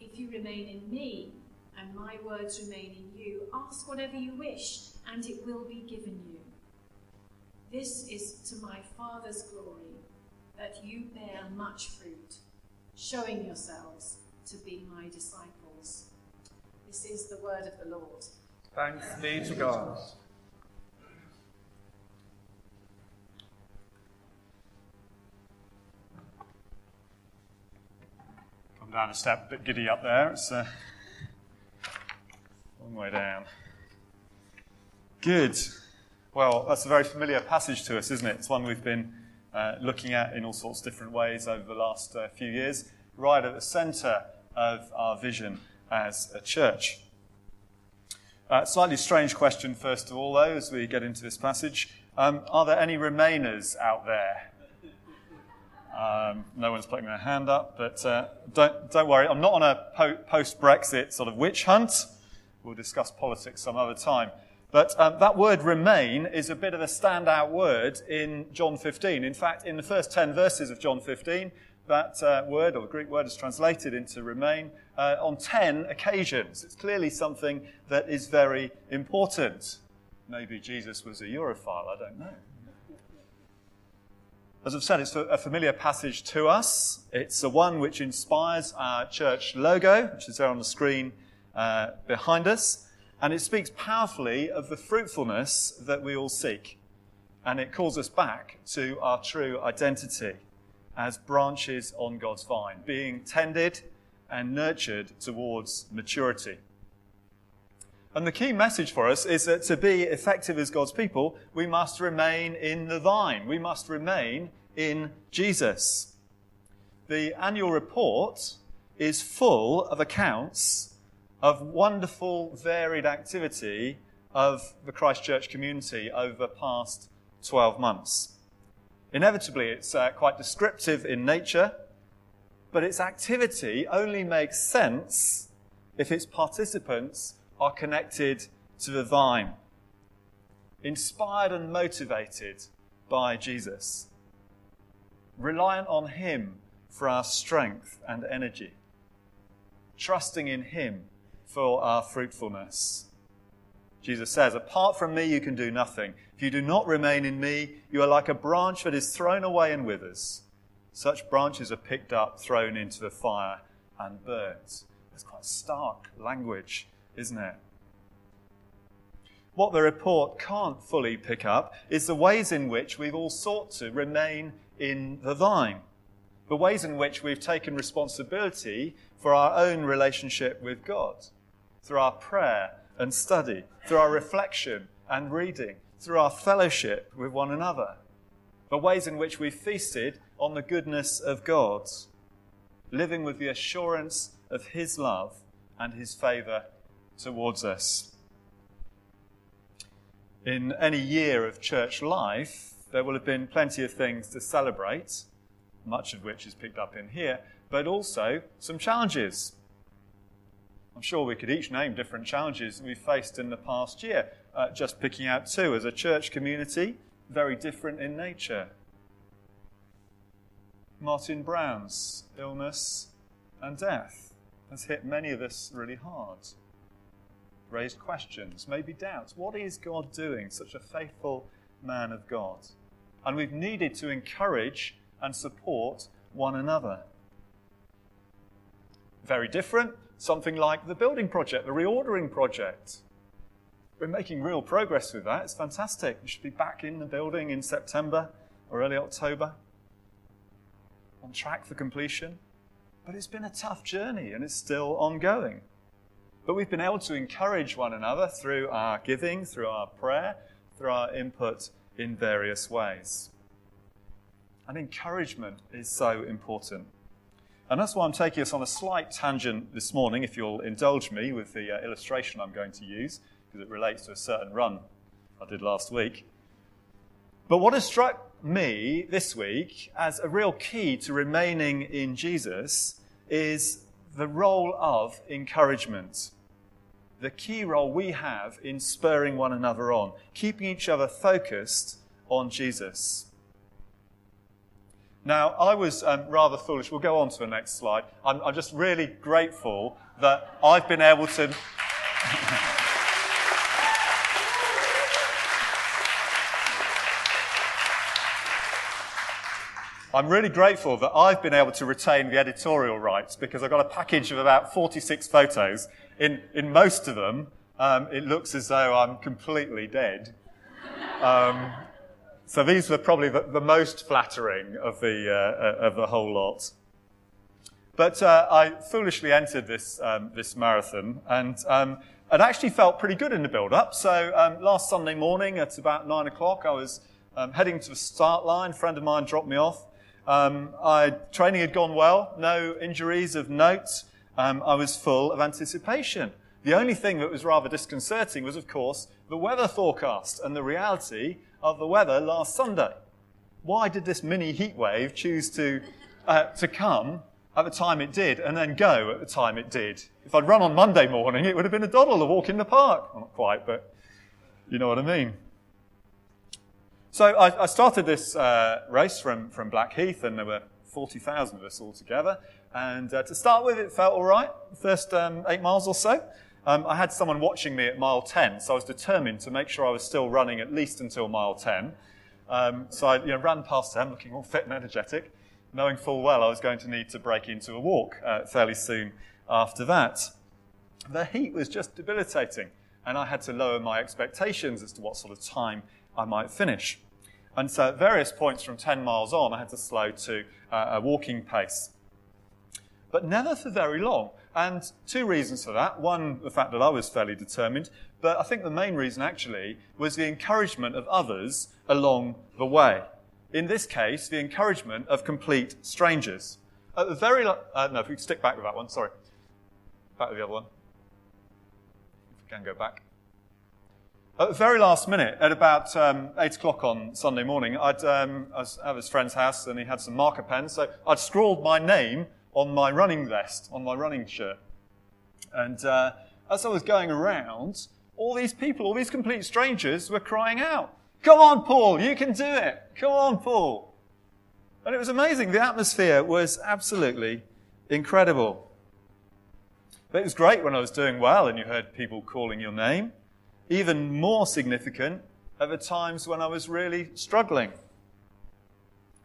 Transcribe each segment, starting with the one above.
If you remain in me, and my words remain in you, ask whatever you wish, and it will be given you. This is to my Father's glory, that you bear much fruit, showing yourselves to be my disciples. This is the word of the Lord. Thanks be to God. Down a step, a bit giddy up there. It's a long way down. Good. Well, that's a very familiar passage to us, isn't it? It's one we've been uh, looking at in all sorts of different ways over the last uh, few years, right at the centre of our vision as a church. Uh, slightly strange question, first of all, though, as we get into this passage. Um, are there any Remainers out there? Um, no one's putting their hand up, but uh, don't, don't worry. I'm not on a po- post Brexit sort of witch hunt. We'll discuss politics some other time. But um, that word remain is a bit of a standout word in John 15. In fact, in the first 10 verses of John 15, that uh, word, or Greek word, is translated into remain uh, on 10 occasions. It's clearly something that is very important. Maybe Jesus was a Europhile, I don't know. As I've said, it's a familiar passage to us. It's the one which inspires our church logo, which is there on the screen uh, behind us. And it speaks powerfully of the fruitfulness that we all seek. And it calls us back to our true identity as branches on God's vine, being tended and nurtured towards maturity. And the key message for us is that to be effective as God's people, we must remain in the vine. We must remain in Jesus. The annual report is full of accounts of wonderful, varied activity of the Christchurch community over past 12 months. Inevitably, it's uh, quite descriptive in nature, but its activity only makes sense if its participants are connected to the vine, inspired and motivated by Jesus, reliant on Him for our strength and energy, trusting in Him for our fruitfulness. Jesus says, Apart from me, you can do nothing. If you do not remain in me, you are like a branch that is thrown away and withers. Such branches are picked up, thrown into the fire, and burnt. That's quite stark language, isn't it? What the report can't fully pick up is the ways in which we've all sought to remain in the vine, the ways in which we've taken responsibility for our own relationship with God through our prayer and study, through our reflection and reading, through our fellowship with one another. The ways in which we've feasted on the goodness of God, living with the assurance of His love and His favour towards us. In any year of church life, there will have been plenty of things to celebrate, much of which is picked up in here, but also some challenges I'm sure we could each name different challenges we've faced in the past year, uh, just picking out two. As a church community, very different in nature. Martin Brown's illness and death has hit many of us really hard. Raised questions, maybe doubts. What is God doing, such a faithful man of God? And we've needed to encourage and support one another. Very different something like the building project, the reordering project. We're making real progress with that. It's fantastic. We should be back in the building in September or early October, on track for completion. But it's been a tough journey and it's still ongoing. But we've been able to encourage one another through our giving, through our prayer, through our input in various ways. And encouragement is so important. And that's why I'm taking us on a slight tangent this morning, if you'll indulge me with the uh, illustration I'm going to use, because it relates to a certain run I did last week. But what has struck me this week as a real key to remaining in Jesus is the role of encouragement. The key role we have in spurring one another on, keeping each other focused on Jesus. Now, I was um, rather foolish. We'll go on to the next slide. I'm, I'm just really grateful that I've been able to. I'm really grateful that I've been able to retain the editorial rights because I've got a package of about 46 photos. In, in most of them, um, it looks as though I'm completely dead. Um, so these were probably the, the most flattering of the, uh, of the whole lot. But uh, I foolishly entered this, um, this marathon and um, it actually felt pretty good in the build up. So um, last Sunday morning at about nine o'clock, I was um, heading to the start line. A friend of mine dropped me off. Um, I, training had gone well, no injuries of note. Um, I was full of anticipation. The only thing that was rather disconcerting was, of course, the weather forecast and the reality of the weather last Sunday. Why did this mini heat wave choose to, uh, to come at the time it did and then go at the time it did? If I'd run on Monday morning, it would have been a doddle to walk in the park. Well, not quite, but you know what I mean. So I, I started this uh, race from, from Blackheath, and there were 40,000 of us all together. And uh, to start with, it felt all right, the first um, eight miles or so. Um, I had someone watching me at mile 10, so I was determined to make sure I was still running at least until mile 10. Um, so I you know, ran past them, looking all fit and energetic, knowing full well I was going to need to break into a walk uh, fairly soon after that. The heat was just debilitating, and I had to lower my expectations as to what sort of time I might finish. And so at various points from 10 miles on, I had to slow to uh, a walking pace. But never for very long. And two reasons for that. One, the fact that I was fairly determined, but I think the main reason actually was the encouragement of others along the way. In this case, the encouragement of complete strangers. At the very, uh, no, if we stick back with that one, sorry. Back with the other one. If we can go back. At the very last minute, at about um, 8 o'clock on Sunday morning, I'd, um, I was at his friend's house and he had some marker pens. So I'd scrawled my name on my running vest, on my running shirt. And uh, as I was going around, all these people, all these complete strangers were crying out, Come on, Paul, you can do it. Come on, Paul. And it was amazing. The atmosphere was absolutely incredible. But it was great when I was doing well and you heard people calling your name even more significant at the times when I was really struggling.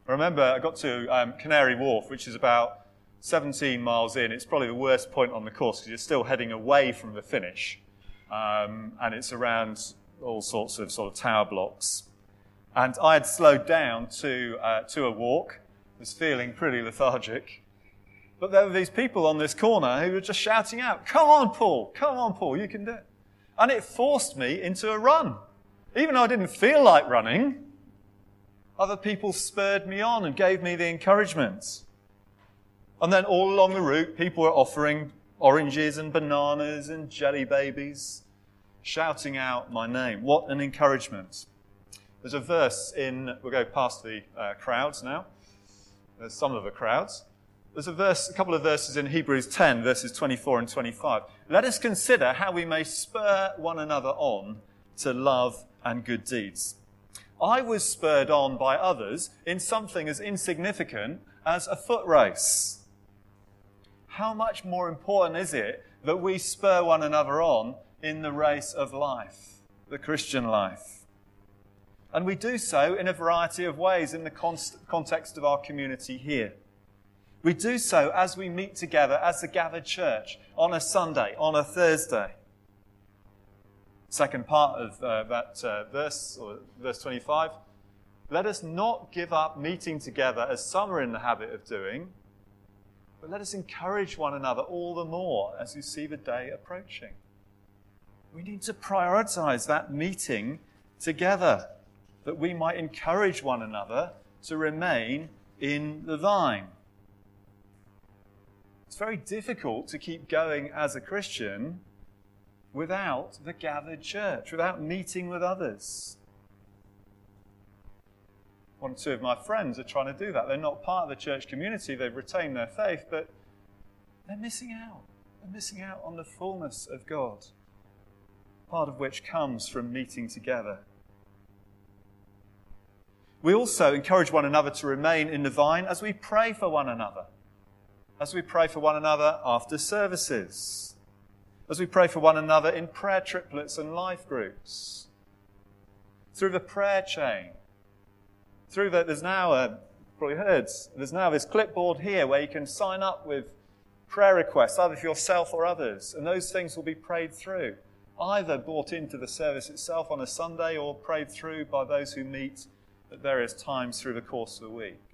I remember I got to um, Canary Wharf, which is about 17 miles in. It's probably the worst point on the course because you're still heading away from the finish. Um, and it's around all sorts of sort of tower blocks. And I had slowed down to, uh, to a walk, I was feeling pretty lethargic. But there were these people on this corner who were just shouting out, Come on, Paul! Come on, Paul, you can do it. And it forced me into a run. Even though I didn't feel like running, other people spurred me on and gave me the encouragement. And then all along the route, people were offering oranges and bananas and jelly babies, shouting out my name. What an encouragement. There's a verse in, we'll go past the uh, crowds now. There's some of the crowds. There's a verse, a couple of verses in Hebrews 10, verses 24 and 25. Let us consider how we may spur one another on to love and good deeds. I was spurred on by others in something as insignificant as a foot race. How much more important is it that we spur one another on in the race of life, the Christian life? And we do so in a variety of ways in the context of our community here. We do so as we meet together as the gathered church on a Sunday, on a Thursday. Second part of uh, that uh, verse, or verse 25. Let us not give up meeting together as some are in the habit of doing, but let us encourage one another all the more as you see the day approaching. We need to prioritize that meeting together that we might encourage one another to remain in the vine. It's very difficult to keep going as a Christian without the gathered church, without meeting with others. One or two of my friends are trying to do that. They're not part of the church community, they've retained their faith, but they're missing out. They're missing out on the fullness of God, part of which comes from meeting together. We also encourage one another to remain in the vine as we pray for one another. As we pray for one another after services. As we pray for one another in prayer triplets and life groups. Through the prayer chain. Through the, there's now a, probably heard, there's now this clipboard here where you can sign up with prayer requests, either for yourself or others. And those things will be prayed through, either brought into the service itself on a Sunday or prayed through by those who meet at various times through the course of the week.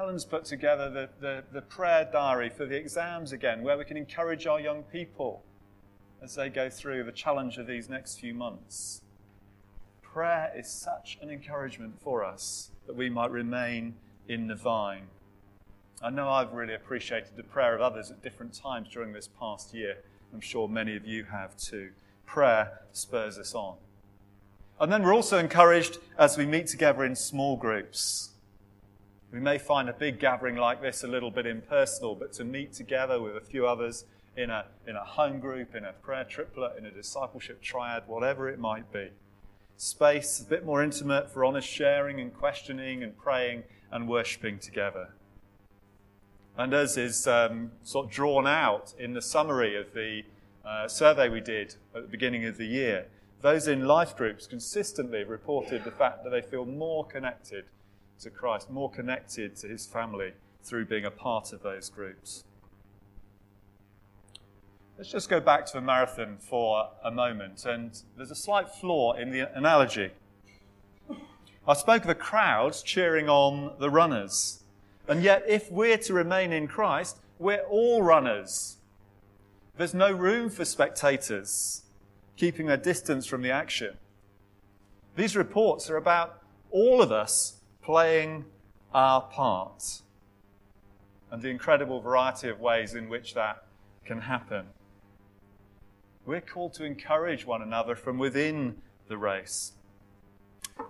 Helen's put together the, the, the, prayer diary for the exams again, where we can encourage our young people as they go through the challenge of these next few months. Prayer is such an encouragement for us that we might remain in the vine. I know I've really appreciated the prayer of others at different times during this past year. I'm sure many of you have too. Prayer spurs us on. And then we're also encouraged as we meet together in small groups. We may find a big gathering like this a little bit impersonal, but to meet together with a few others in a, in a home group, in a prayer triplet, in a discipleship triad, whatever it might be. Space a bit more intimate for honest sharing and questioning and praying and worshipping together. And as is um, sort of drawn out in the summary of the uh, survey we did at the beginning of the year, those in life groups consistently reported the fact that they feel more connected to Christ, more connected to his family through being a part of those groups. Let's just go back to the marathon for a moment, and there's a slight flaw in the analogy. I spoke of the crowds cheering on the runners, and yet if we're to remain in Christ, we're all runners. There's no room for spectators keeping their distance from the action. These reports are about all of us playing our part and the incredible variety of ways in which that can happen. We're called to encourage one another from within the race.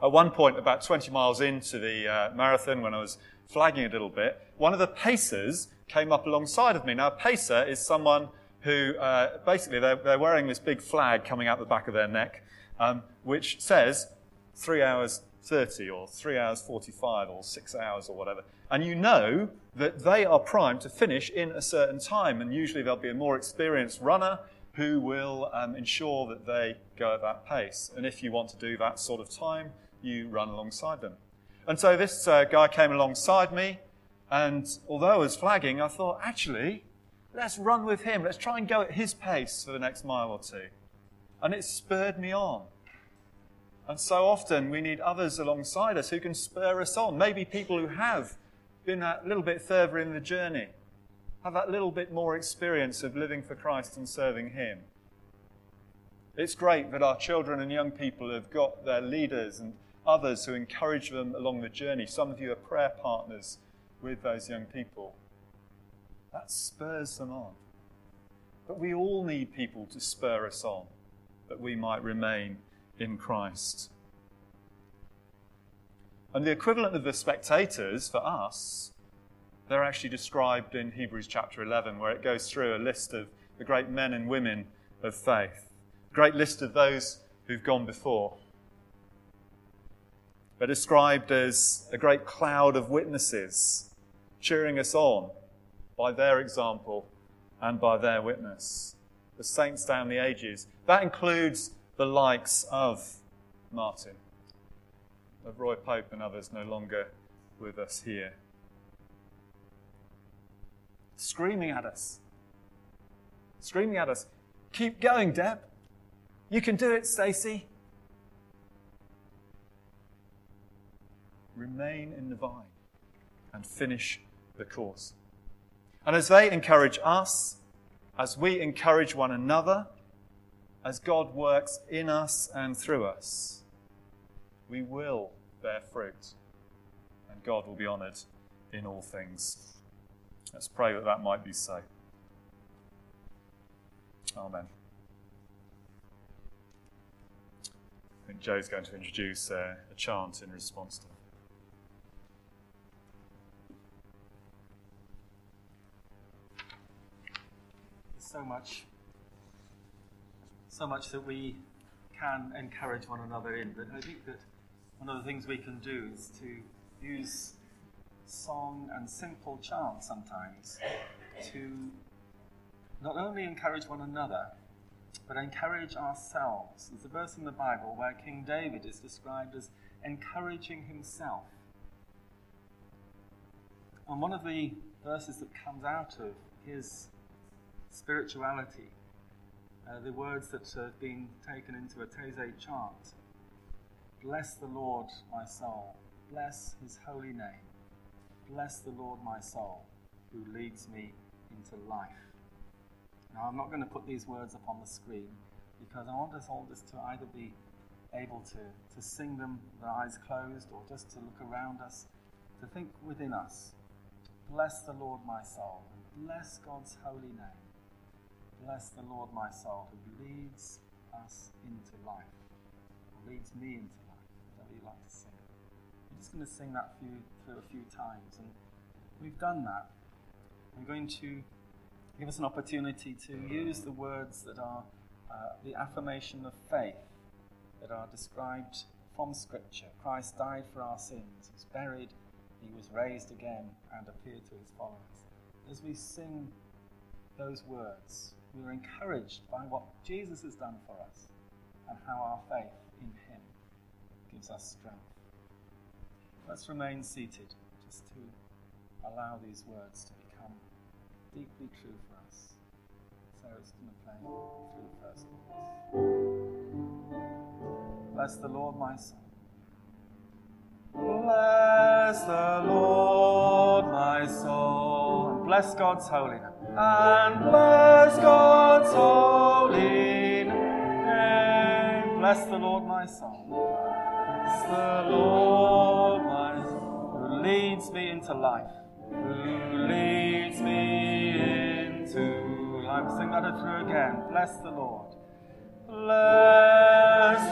At one point, about 20 miles into the uh, marathon, when I was flagging a little bit, one of the pacers came up alongside of me. Now, a pacer is someone who uh, basically they're, they're, wearing this big flag coming out the back of their neck, um, which says three hours 30 or three hours 45 or six hours or whatever. And you know that they are primed to finish in a certain time. And usually there'll be a more experienced runner who will um, ensure that they go at that pace. And if you want to do that sort of time, you run alongside them. And so this uh, guy came alongside me. And although I was flagging, I thought, actually, Let's run with him. Let's try and go at his pace for the next mile or two. And it spurred me on. And so often we need others alongside us who can spur us on. Maybe people who have been a little bit further in the journey, have that little bit more experience of living for Christ and serving Him. It's great that our children and young people have got their leaders and others who encourage them along the journey. Some of you are prayer partners with those young people. That spurs them on. But we all need people to spur us on that we might remain in Christ. And the equivalent of the spectators for us, they're actually described in Hebrews chapter 11, where it goes through a list of the great men and women of faith, a great list of those who've gone before. They're described as a great cloud of witnesses cheering us on by their example and by their witness. The saints down the ages. That includes the likes of Martin, of Roy Pope and others no longer with us here. screaming at us. Screaming at us. Keep going, Deb. You can do it, Stacy. Remain in the vine and finish the course. And as they encourage us, as we encourage one another, as God works in us and through us, we will bear fruit and God will be honoured in all things. Let's pray that that might be so. Amen. I think Joe's going to introduce uh, a chant in response to that. so much, so much that we can encourage one another in. But I think that one of the things we can do is to use song and simple chant sometimes to not only encourage one another, but encourage ourselves. There's a verse in the Bible where King David is described as encouraging himself. And one of the verses that comes out of his spirituality, uh, the words that have been taken into a Taizé chant. Bless the Lord, my soul. Bless his holy name. Bless the Lord, my soul, who leads me into life. Now, I'm not going to put these words up on the screen because I want us all just to either be able to, to sing them with our eyes closed or just to look around us, to think within us. Bless the Lord, my soul, and bless God's holy name. Bless the Lord, my soul, who leads us into life, or leads me into life, whatever you like to sing. I'm just going to sing that through a few times, and we've done that. I'm going to give us an opportunity to use the words that are uh, the affirmation of faith that are described from Scripture. Christ died for our sins, he was buried, he was raised again, and appeared to his followers. As we sing those words, we are encouraged by what Jesus has done for us and how our faith in Him gives us strength. Let's remain seated just to allow these words to become deeply true for us. Sarah's going to play through the first. Bless the Lord, my soul. Bless the Lord, my soul. And bless God's holy name and bless God's holy name. Bless the Lord, my soul. Bless the Lord, my soul, who leads me into life, who leads me into life. Sing that through again. Bless the Lord. Bless